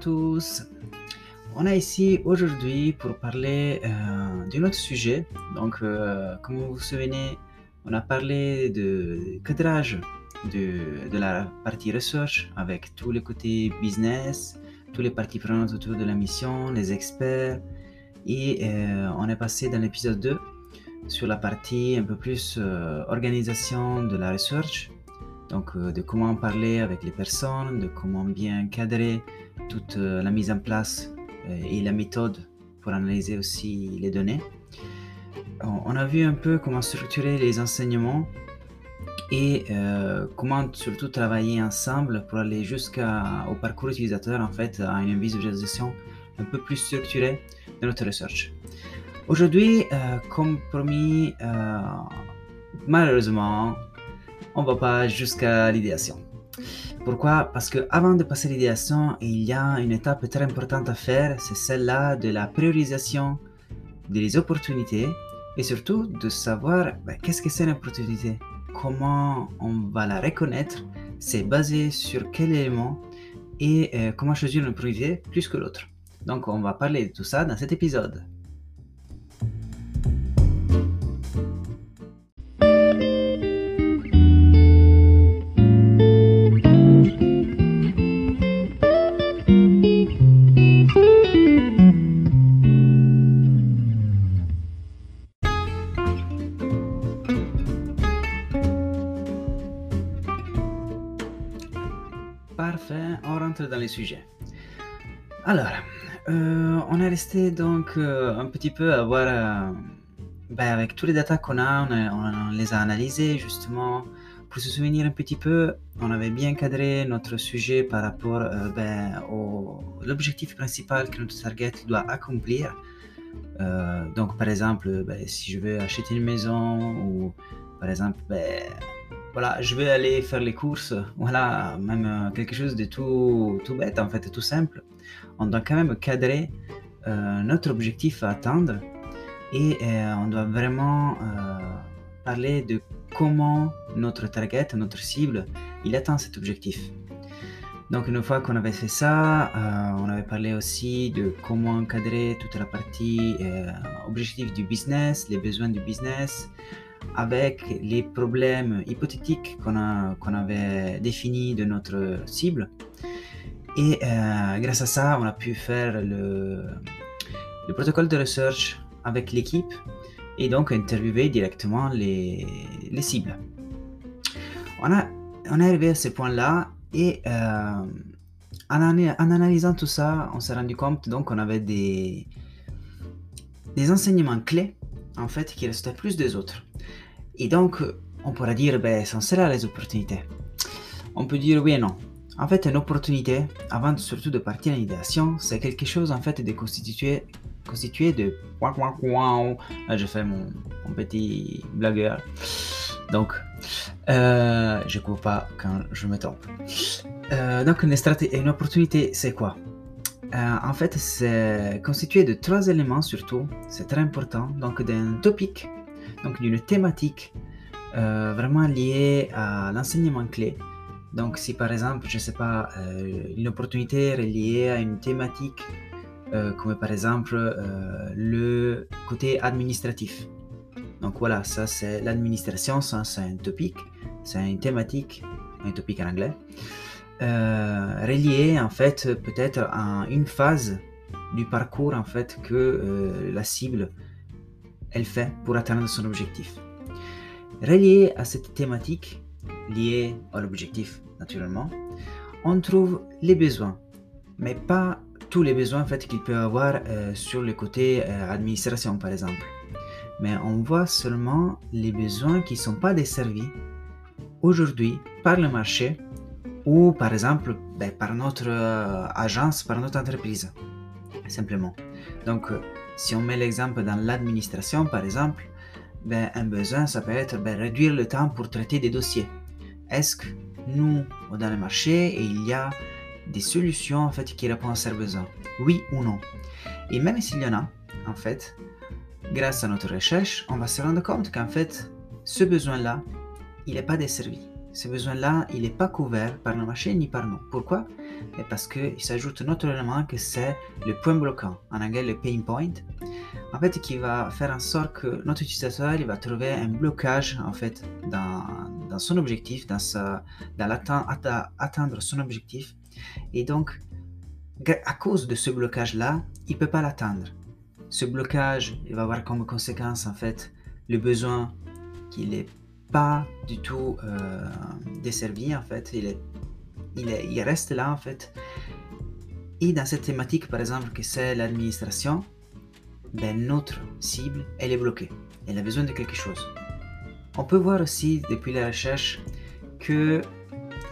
tous. On est ici aujourd'hui pour parler euh, d'un autre sujet. Donc, euh, comme vous vous souvenez, on a parlé de cadrage de, la partie research avec tous les côtés business, tous les parties prenantes autour de la mission, les experts. Et euh, on est passé dans l'épisode 2 sur la partie un peu plus organisation de la research. Donc, de comment parler avec les personnes, de comment bien cadrer toute euh, la mise en place euh, et la méthode pour analyser aussi les données. On a vu un peu comment structurer les enseignements et euh, comment surtout travailler ensemble pour aller jusqu'au parcours utilisateur, en fait, à une visualisation un peu plus structurée de notre research. Aujourd'hui, comme promis, malheureusement, on va pas jusqu'à l'idéation. Pourquoi? Parce que avant de passer à l'idéation, il y a une étape très importante à faire, c'est celle-là de la priorisation des opportunités et surtout de savoir ben, qu'est-ce que c'est une opportunité, comment on va la reconnaître, c'est basé sur quel élément et euh, comment choisir une priorité plus que l'autre? Donc on va parler de tout ça dans cet épisode. Donc euh, un petit peu à voir, euh, ben, avec tous les datas qu'on a, on, les a analysés justement pour se souvenir un petit peu. On avait bien cadré notre sujet par rapport euh, ben, au l'objectif principal que notre target doit accomplir. Euh, donc, par exemple, ben, si je veux acheter une maison ou par exemple, ben, voilà, je vais aller faire les courses, voilà, même quelque chose de tout, tout bête en fait, tout simple. On doit quand même cadrer notre objectif à atteindre et euh, on doit vraiment euh, parler de comment notre target, notre cible, il atteint cet objectif. Donc une fois qu'on avait fait ça, euh, on avait parlé aussi de comment encadrer toute la partie euh, objectif du business, les besoins du business, avec les problèmes hypothétiques qu'on qu'on avait définis de notre cible. Et euh, grâce à ça, on a pu faire le, le protocole de research avec l'équipe et donc interviewer directement les, les cibles. On, a, on est arrivé à ce point-là et euh, en, ana- en analysant tout ça, on s'est rendu compte donc qu'on avait des, des enseignements clés en fait qui restaient plus des autres. Et donc, on pourra dire, ben, sont celles-là les opportunités. On peut dire oui et non. En fait, une opportunité, avant de- surtout de partir en idéation, c'est quelque chose en fait de constitué, constitué de... Là, je fais mon, petit blagueur. Donc, euh, je coupe pas quand je me trompe. Euh, donc, une, une opportunité, c'est quoi? Euh, En fait, c'est constitué de trois éléments surtout. C'est très important. Donc, d'un topic, donc d'une thématique vraiment liée à l'enseignement clé. Donc, si par exemple, je sais pas, euh, une opportunité reliée à une thématique, euh, comme par exemple euh, le côté administratif. Donc voilà, ça c'est l'administration, ça c'est un topic, c'est une thématique, un topic en anglais, euh, relié en fait peut-être à une phase du parcours en fait que la cible elle fait pour atteindre son objectif. Relié à cette thématique, liée à l'objectif naturellement, on trouve les besoins, mais pas tous les besoins en fait qu'il peut avoir euh, sur le côté euh, administration par exemple. Mais on voit seulement les besoins qui ne sont pas desservis aujourd'hui par le marché ou par exemple ben, par notre euh, agence, par notre entreprise, simplement. Donc si on met l'exemple dans l'administration par exemple, ben, un besoin ça peut être ben, réduire le temps pour traiter des dossiers. Est-ce que nous, dans le marché, il y a des solutions en fait qui répondent à ces besoins? Oui ou non? Et même s'il y en a, en fait, grâce à notre recherche, on va se rendre compte qu'en fait, ce besoin-là, il n'est pas desservi. ce besoin-là, il n'est pas couvert par le marché ni par nous. Pourquoi? Parce qu'il s'ajoute un autre élément que c'est le point bloquant, en anglais le pain point, en fait, qui va faire en sorte que notre utilisateur il va trouver un blocage en fait dans, son objectif, dans, sa, dans atteindre son objectif. Et donc, à cause de ce blocage-là, il ne peut pas l'atteindre. Ce blocage, il va avoir comme conséquence en fait le besoin qu'il n'est pas du tout euh, desservi en fait. Il, est, il, est, il reste là en fait. Et dans cette thématique, par exemple, que c'est l'administration, ben, notre cible, elle est bloquée. Elle a besoin de quelque chose. On peut voir aussi depuis la recherche que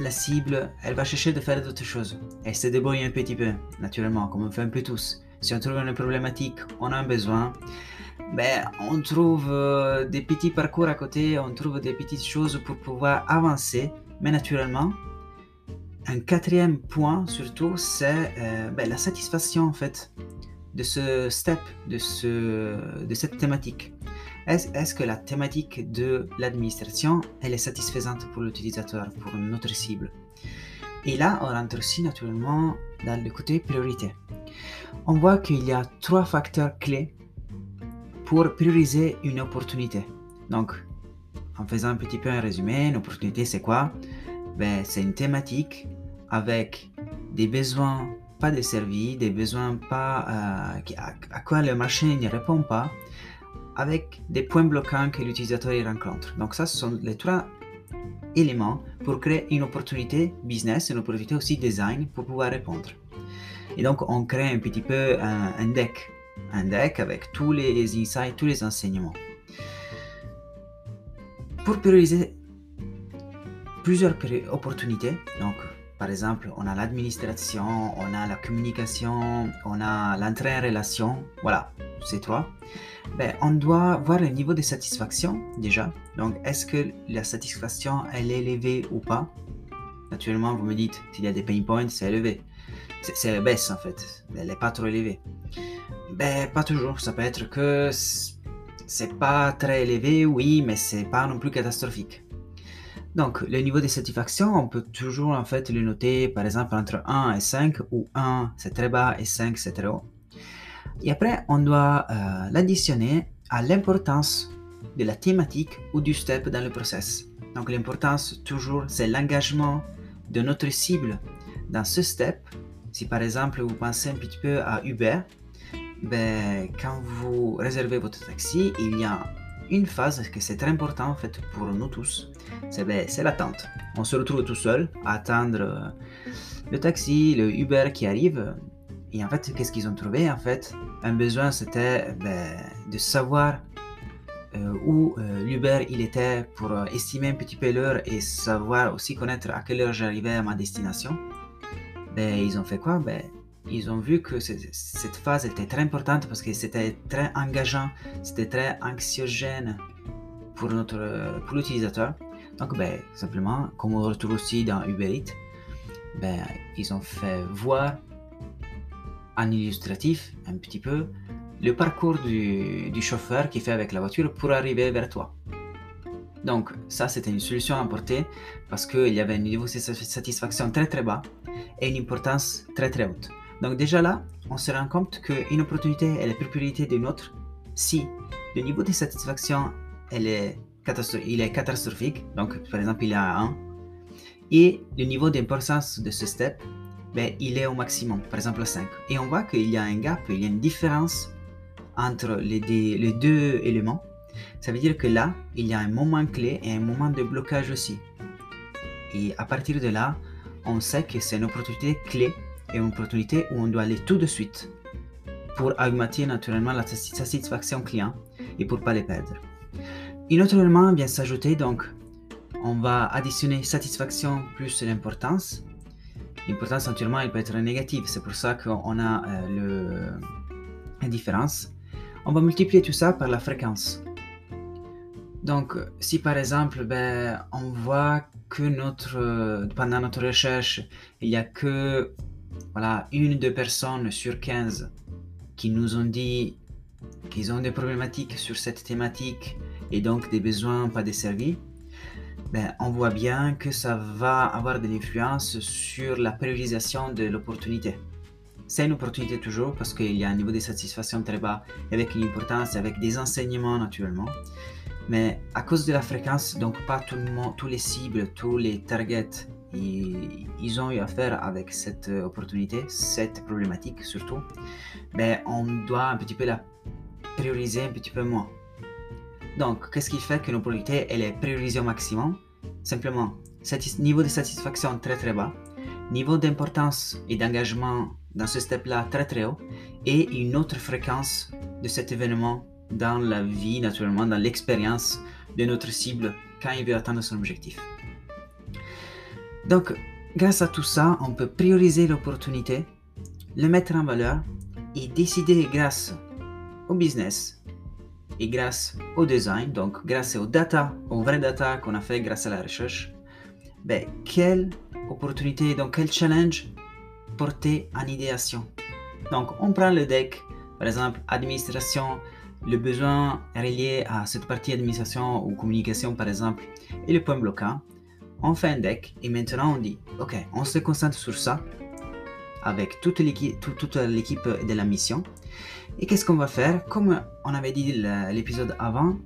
la cible, elle va chercher de faire d'autres choses. Elle se débrouille un petit peu, naturellement, comme on fait un peu tous. Si on trouve une problématique, on a un besoin, ben, on trouve euh, des petits parcours à côté, on trouve des petites choses pour pouvoir avancer, mais naturellement, un quatrième point surtout, c'est euh, ben, la satisfaction en fait de ce step, de, ce, de cette thématique. Est-ce que la thématique de l'administration, elle est satisfaisante pour l'utilisateur, pour notre cible? Et là, on rentre aussi naturellement dans le côté priorité. On voit qu'il y a trois facteurs clés pour prioriser une opportunité. Donc, en faisant un petit peu un résumé, une opportunité, c'est quoi? Ben, C'est une thématique avec des besoins pas desservis, des besoins pas, euh, à, quoi le marché ne répond pas, avec des points bloquants que l'utilisateur rencontre. Donc ça, ce sont les trois éléments pour créer une opportunité business, une opportunité aussi design pour pouvoir répondre. Et donc on crée un petit peu un deck un deck avec tous les insights, tous les enseignements. Pour prioriser plusieurs opportunités, donc par exemple, on a l'administration, on a la communication, on a l'entrée en relation, voilà, ces trois. Ben, on doit voir le niveau de satisfaction déjà. Donc, est-ce que la satisfaction, elle est élevée ou pas? Naturellement, vous me dites, s'il y a des pain points, c'est élevé. C'est baisse en fait, elle n'est pas trop élevée. Ben, pas toujours. Ça peut être que c'est pas très élevé, oui, mais c'est pas non plus catastrophique. Donc, le niveau de satisfaction, on peut toujours en fait le noter par exemple entre 1 et 5, où 1 c'est très bas et 5 c'est très haut. Et après, on doit euh, l'additionner à l'importance de la thématique ou du step dans le process. Donc, l'importance toujours, c'est l'engagement de notre cible dans ce step. Si par exemple vous pensez un petit peu à Uber, ben, quand vous réservez votre taxi, il y a une phase que c'est très important en fait pour nous tous, c'est ben, l'attente. On se retrouve tout seul à attendre euh, le taxi, le Uber qui arrive. Et en fait, qu'est-ce qu'ils ont trouvé En fait, un besoin c'était ben, de savoir euh, où euh, l'Uber il était pour estimer un petit peu l'heure et savoir aussi connaître à quelle heure j'arrivais à ma destination. Ben, ils ont fait quoi? Ben, ils ont vu que cette phase était très importante parce que c'était très engageant, c'était très anxiogène pour, notre, pour l'utilisateur. Donc, ben, simplement, comme on retrouve aussi dans Uber Eats, ben, ils ont fait voir en illustratif un petit peu le parcours du, du chauffeur qui fait avec la voiture pour arriver vers toi. Donc ça, c'était une solution à apporter parce qu'il y avait un niveau de satisfaction très très bas et une importance très très haute. Donc déjà là, on se rend compte qu'une opportunité est la priorité d'une autre si le niveau de satisfaction elle est il est catastrophique, donc par exemple il est à 1, et le niveau d'importance de ce step, ben, il est au maximum, par exemple 5. Et on voit qu'il y a un gap, il y a une différence entre les, les deux éléments. Ça veut dire que là, il y a un moment clé et un moment de blocage aussi. Et à partir de là, on sait que c'est une opportunité clé et une opportunité où on doit aller tout de suite pour augmenter naturellement la satisfaction client et pour pas les perdre. Et autre élément vient s'ajouter, donc on va additionner satisfaction plus l'importance. L'importance naturellement elle peut être négative, c'est pour ça qu'on a euh, la différence. On va multiplier tout ça par la fréquence. Donc si par exemple ben, on voit que notre, pendant notre recherche il n'y a que voilà, une, deux personnes sur 15 qui nous ont dit qu'ils ont des problématiques sur cette thématique et donc des besoins pas desservis, ben, on voit bien que ça va avoir de l'influence sur la priorisation de l'opportunité. C'est une opportunité toujours parce qu'il y a un niveau de satisfaction très bas avec une importance, avec des enseignements naturellement. Mais à cause de la fréquence, donc pas tout le monde, tous les cibles, tous les targets, ils, ont eu affaire avec cette opportunité, cette problématique surtout. Mais on doit un petit peu la prioriser un petit peu moins. Donc, qu'est-ce qui fait que l'opportunité elle est priorisée au maximum? Simplement, niveau de satisfaction très très bas, niveau d'importance et d'engagement dans ce step-là très très haut, et une autre fréquence de cet événement dans la vie, naturellement, dans l'expérience de notre cible quand il veut atteindre son objectif. Donc, grâce à tout ça, on peut prioriser l'opportunité, le mettre en valeur et décider grâce au business et grâce au design, donc grâce aux data, aux vraies data qu'on a fait grâce à la recherche, ben, quelle opportunité, donc quel challenge porter en idéation. Donc on prend le deck, par exemple administration, le besoin relié à cette partie administration ou communication par exemple, et le point bloquant. On fait un deck et maintenant on dit, ok, on se concentre sur ça avec toute l'équipe, toute l'équipe de la mission. Et qu'est-ce qu'on va faire? Comme on avait dit l'épisode avant,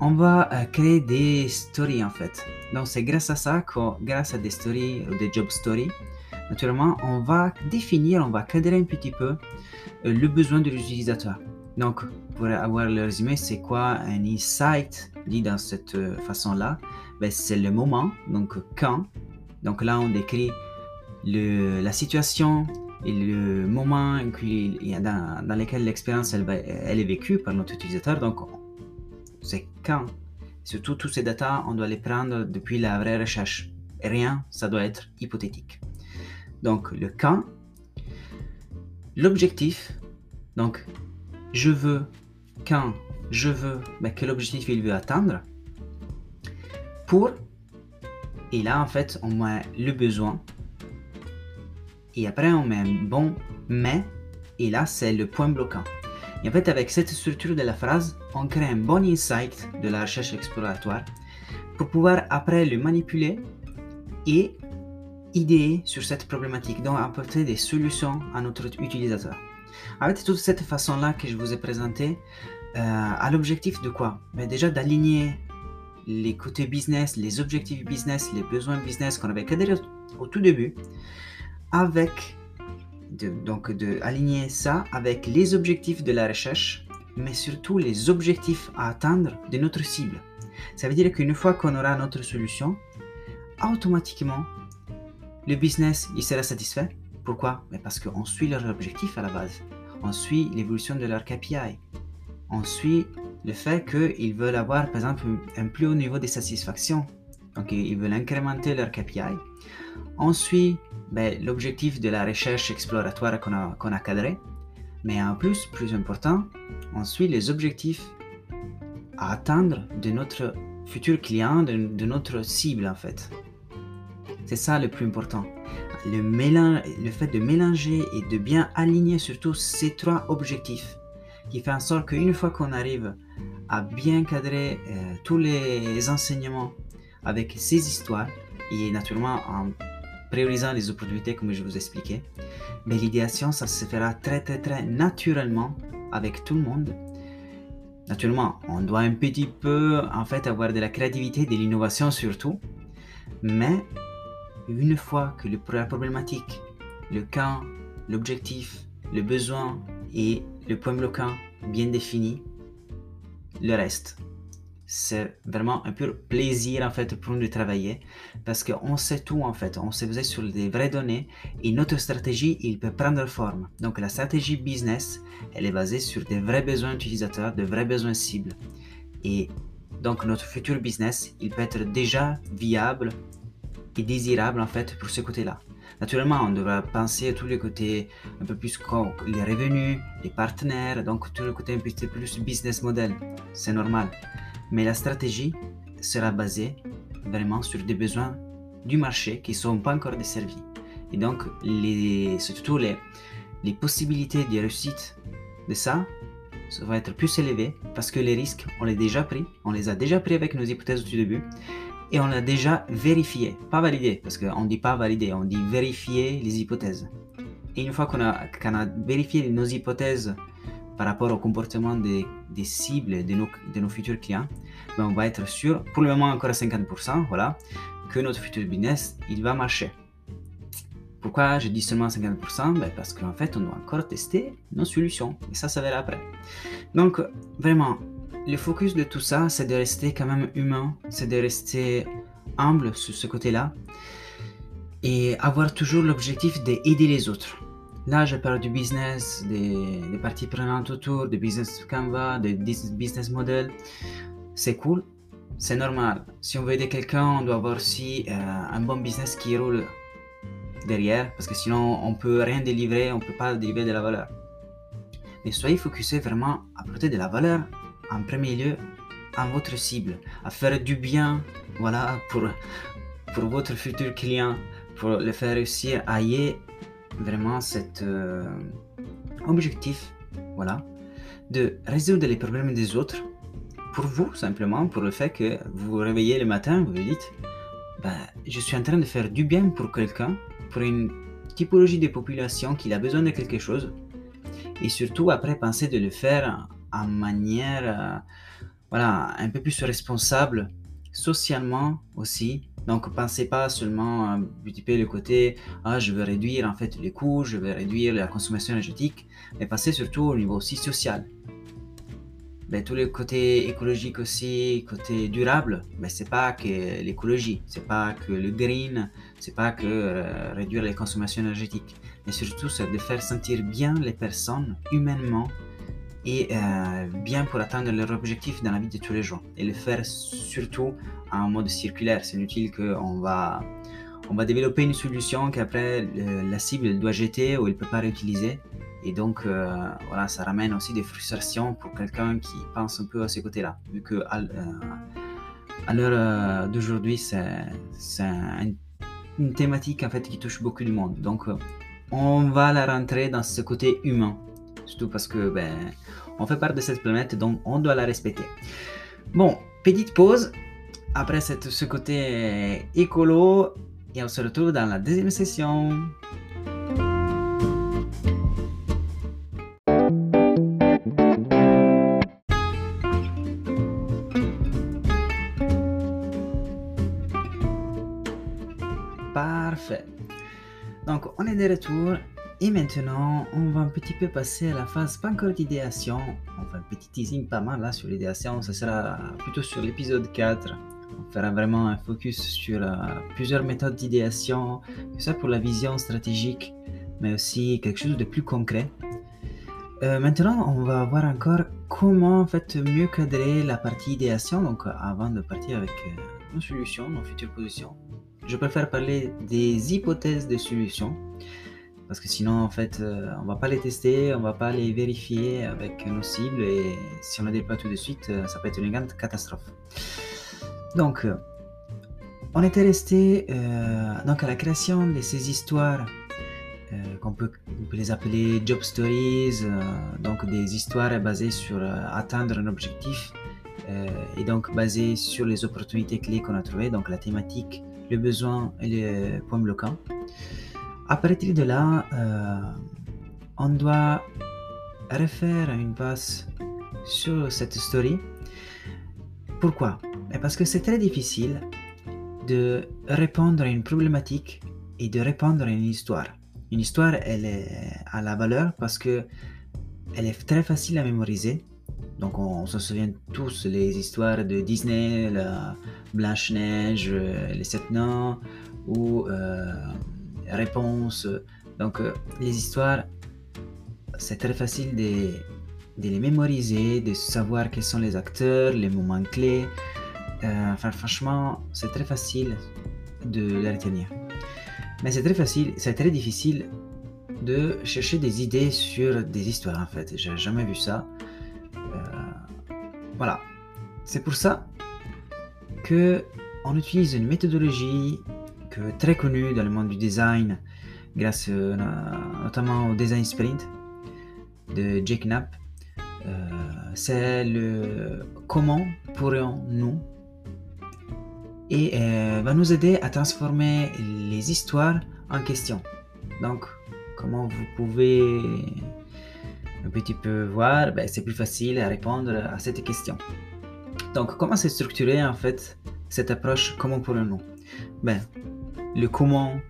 on va euh, créer des stories en fait. Donc c'est grâce à ça, que, grâce à des stories ou des job stories, naturellement, on va définir, on va cadrer un petit peu euh, le besoin de l'utilisateur. Donc, pour avoir le résumé, c'est quoi un insight dit dans cette euh, façon-là? Ben, C'est le moment, donc quand? Donc là, on décrit le, la situation et le moment dans, lequel l'expérience elle, est vécue par notre utilisateur. Donc, c'est quand. Surtout, tous ces datas, on doit les prendre depuis la vraie recherche. rien, ça doit être hypothétique. Donc, le quand, l'objectif, donc, je veux, quand je veux, ben, quel objectif il veut atteindre, pour, et là, en fait, on met le besoin, et après on met un bon mais, et là c'est le point bloquant. Et en fait, avec cette structure de la phrase, on crée un bon insight de la recherche exploratoire pour pouvoir après le manipuler et idéer sur cette problématique, donc apporter des solutions à notre utilisateur. Avec toute cette façon-là que je vous ai présenté, euh, à l'objectif de quoi? Mais Déjà d'aligner les côtés business, les objectifs business, les besoins business qu'on avait cadrés au tout début, avec donc de aligner ça avec les objectifs de la recherche, mais surtout les objectifs à atteindre de notre cible. Ça veut dire qu'une fois qu'on aura notre solution, automatiquement, le business il sera satisfait. Pourquoi? Mais Parce qu'on suit leur objectif à la base. On suit l'évolution de leur KPI. On suit le fait qu'ils veulent avoir, par exemple, un plus haut niveau de satisfaction. Donc, ils veulent incrémenter leur KPI. On suit ben, l'objectif de la recherche exploratoire qu'on a, cadré, mais en plus, plus important, on suit les objectifs à atteindre de notre futur client, de, notre cible en fait. C'est ça le plus important. Le, fait de mélanger et de bien aligner surtout ces trois objectifs qui fait en sorte qu'une fois qu'on arrive à bien cadrer euh, tous les enseignements avec ces histoires et naturellement en priorisant les opportunités comme je vous expliquais. Mais l'idéation, ça se fera très très très naturellement avec tout le monde. Naturellement, on doit un petit peu en fait avoir de la créativité, de l'innovation surtout. Mais une fois que la problématique, le camp, l'objectif, le besoin et le point bloquant bien défini, le reste, c'est vraiment un pur plaisir en fait pour nous de travailler parce qu'on sait tout en fait, on s'est basé sur des vraies données et notre stratégie il peut prendre forme. Donc la stratégie business elle est basée sur des vrais besoins utilisateurs, de vrais besoins cibles et donc notre futur business il peut être déjà viable et désirable en fait pour ce côté-là. Naturellement, on devra penser à tous les côtés un peu plus comme les revenus, les partenaires, donc tout le côté un peu plus business model. C'est normal. Mais la stratégie sera basée vraiment sur des besoins du marché qui ne sont pas encore desservis. Et donc, les, surtout les, les possibilités de réussite de ça, ça va être plus élevées parce que les risques, on les a déjà pris, on les a déjà pris avec nos hypothèses du début. et on l'a déjà vérifié, pas validé, parce qu'on ne dit pas validé, on dit vérifier les hypothèses. Et une fois qu'on a, qu'on a vérifié nos hypothèses par rapport au comportement des, cibles de nos, de nos futurs clients, ben on va être sûr, pour le moment encore à 50%, voilà, que notre futur business, il va marcher. Pourquoi je dis seulement 50% ben Parce qu'en fait, on doit encore tester nos solutions. Et ça, ça verra après. Donc, vraiment, le focus de tout ça, c'est de rester quand même humain, c'est de rester humble sur ce côté-là et avoir toujours l'objectif d'aider les autres. Là, je parle du business, des, parties prenantes autour, du business Canva, des business model. C'est cool, c'est normal. Si on veut aider quelqu'un, on doit avoir aussi euh, un bon business qui roule derrière, parce que sinon on peut rien délivrer, on peut pas délivrer de la valeur. Mais soyez focusé vraiment à apporter de la valeur en premier lieu à votre cible, à faire du bien, voilà, pour, pour votre futur client, pour le faire réussir à y vraiment cet euh, objectif, voilà, de résoudre les problèmes des autres pour vous simplement, pour le fait que vous vous réveillez le matin, vous vous dites, ben, je suis en train de faire du bien pour quelqu'un, pour une typologie de population qui a besoin de quelque chose, et surtout après penser de le faire en manière, euh, voilà, un peu plus responsable socialement aussi. Donc, pensez pas seulement à multiplier le côté, ah, je veux réduire en fait les coûts, je veux réduire la consommation énergétique, mais pensez surtout au niveau aussi social. Ben, tous les côtés écologiques aussi, côté durable, ben, c'est pas que l'écologie, c'est pas que le green, c'est pas que euh, réduire les consommations énergétiques, mais surtout c'est de faire sentir bien les personnes humainement et euh, bien pour atteindre leur objectif dans la vie de tous les jours. Et le faire surtout en mode circulaire. C'est inutile qu'on va, on va développer une solution qu'après la cible doit jeter ou elle ne peut pas réutiliser. Et donc, euh, voilà, ça ramène aussi des frustrations pour quelqu'un qui pense un peu à ces côtés-là. Vu que à, euh, l'heure d'aujourd'hui, c'est, une thématique en fait qui touche beaucoup de monde. Donc, on va la rentrer dans ce côté humain. Surtout parce que ben, on fait part de cette planète, donc on doit la respecter. Bon, petite pause. Après cette, ce côté écolo, et on se retrouve dans la deuxième session. Parfait. Donc, on est de retour et maintenant, on va un petit peu passer à la phase pas encore d'idéation. Enfin, un petit teasing pas mal là sur l'idéation. Ce sera plutôt sur l'épisode 4. On fera vraiment un focus sur euh, plusieurs méthodes d'idéation, que ça pour la vision stratégique, mais aussi quelque chose de plus concret. Euh, maintenant, on va voir encore comment en fait mieux cadrer la partie idéation. Donc, avant de partir avec euh, nos solutions, nos futures positions, je préfère parler des hypothèses de solutions parce que sinon en fait euh, on va pas les tester, on va pas les vérifier avec nos cibles et si on ne pas tout de suite, euh, ça peut être une grande catastrophe. Donc euh, on était resté donc à la création de ces histoires qu'on peut, les appeler job stories, donc des histoires basées sur atteindre un objectif et donc basées sur les opportunités clés qu'on a trouvées, donc la thématique, le besoin et les points bloquants. À partir de là, euh, on doit refaire une passe sur cette story. Pourquoi? Parce que c'est très difficile de répondre à une problématique et de répondre à une histoire. Une histoire, elle est à la valeur parce que elle est très facile à mémoriser. Donc on, se souvient tous les histoires de Disney, la Blanche-Neige, euh, les Sept Nains ou euh, réponses. Donc euh, les histoires, c'est très facile de, les mémoriser, de savoir quels sont les acteurs, les moments clés. Euh, enfin franchement, c'est très facile de les retenir. Mais c'est très facile, c'est très difficile de chercher des idées sur des histoires en fait. J'ai jamais vu ça. Euh, voilà. C'est pour ça que on utilise une méthodologie très connu dans le monde du design, grâce euh, notamment au Design Sprint de Jake Knapp. Euh, c'est le comment pourrions-nous et euh, va nous aider à transformer les histoires en questions. Donc, comment vous pouvez un petit peu voir, ben, c'est plus facile à répondre à cette question. Donc, comment c'est structuré en fait cette approche Comment pourrions-nous? Ben, le comment,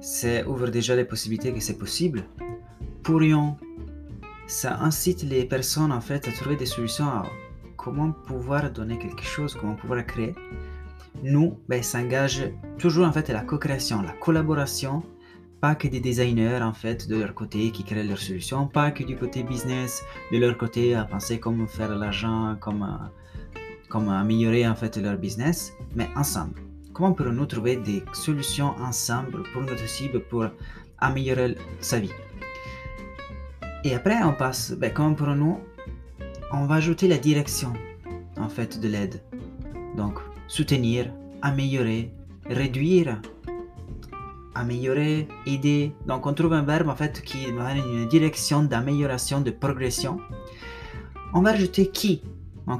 c'est ouvre déjà les possibilités que c'est possible. Pourrions, ça incite les personnes en fait à trouver des solutions à comment pouvoir donner quelque chose, comment pouvoir créer. Nous, ben, s'engage toujours en fait à la co-création, la collaboration pas que des designers en fait de leur côté qui créent leurs solutions, pas que du côté business de leur côté à penser comment faire l'argent, comment, comment améliorer en fait leur business, mais ensemble. Comment pourrons-nous trouver des solutions ensemble pour notre cible pour améliorer sa vie? Et après on passe, ben, comment pourrons-nous On va ajouter la direction en fait de l'aide. Donc soutenir, améliorer, réduire améliorer, aider. Donc on trouve un verbe en fait qui va une direction d'amélioration, de progression. On va ajouter qui?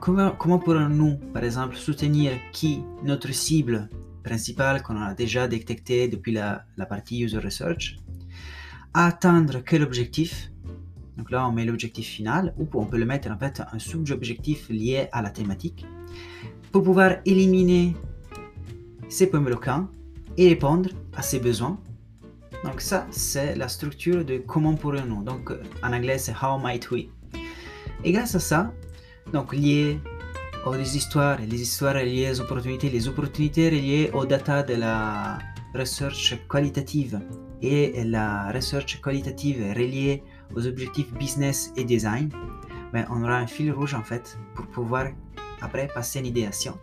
comment, comment pourrons-nous, par exemple, soutenir qui, notre cible? Principale qu'on a déjà détectée depuis la, la partie user research, atteindre quel objectif? Donc là, on met l'objectif final, ou on peut le mettre en fait un sous-objectif lié à la thématique, pour pouvoir éliminer ces points bloquants et répondre à ses besoins. Donc ça, c'est la structure de comment pourrions-nous. Donc en anglais, c'est how might we. Et grâce à ça, donc lié aux histoires, les histoires liées aux opportunités, les opportunités liées aux data de la recherche qualitative et la recherche qualitative reliée aux objectifs business et design, ben, on aura un fil rouge en fait pour pouvoir après passer une idéation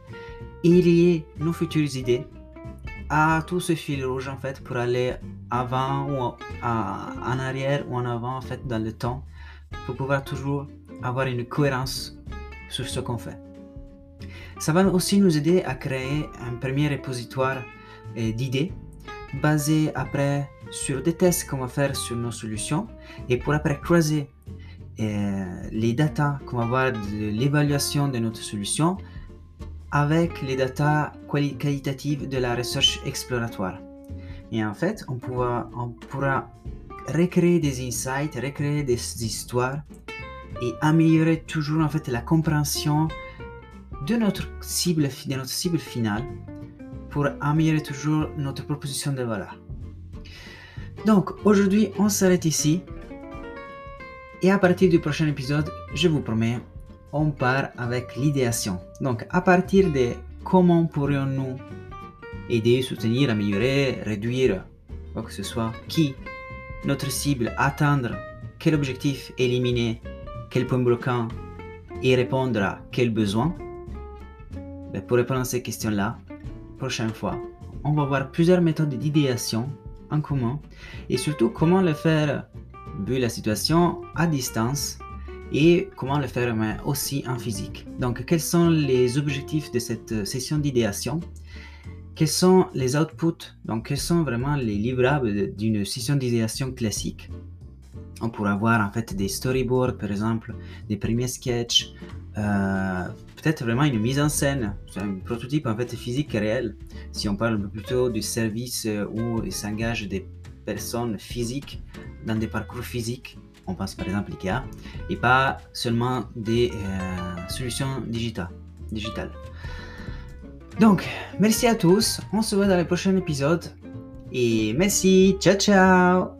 et lier nos futures idées à tout ce fil rouge en fait pour aller avant ou en arrière ou en avant en fait dans le temps pour pouvoir toujours avoir une cohérence sur ce qu'on fait. Ça va aussi nous aider à créer un premier répositoire euh, d'idées basé après sur des tests qu'on va faire sur nos solutions et pour après croiser euh, les datas qu'on va avoir de l'évaluation de notre solution avec les datas qualitatives de la recherche exploratoire. Et en fait, on pourra, on pourra recréer des insights, recréer des histoires et améliorer toujours en fait la compréhension de notre cible, de notre cible finale pour améliorer toujours notre proposition de valeur. Donc aujourd'hui, on s'arrête ici. Et à partir du prochain épisode, je vous promets, on part avec l'idéation. Donc, à partir de comment pourrions-nous aider, soutenir, améliorer, réduire, quoi que ce soit, qui, notre cible, atteindre, quel objectif éliminer, quel point bloquant et répondre à quel besoin. Ben, pour répondre à ces questions-là, prochaine fois, on va voir plusieurs méthodes d'idéation en commun et surtout comment le faire vu la situation à distance et comment le faire mais aussi en physique. Donc, quels sont les objectifs de cette session d'idéation? Quels sont les outputs? Donc, quels sont vraiment les livrables d'une session d'idéation classique? On pourra voir en fait des storyboards, par exemple, des premiers sketchs, euh, peut-être vraiment une mise en scène, un prototype en fait physique et réel. Si on parle plutôt du service où il s'engage des personnes physiques dans des parcours physiques. On pense par exemple IKEA, et pas seulement des euh, solutions digitales. Donc, merci à tous, on se voit dans le prochain épisode, et merci, ciao ciao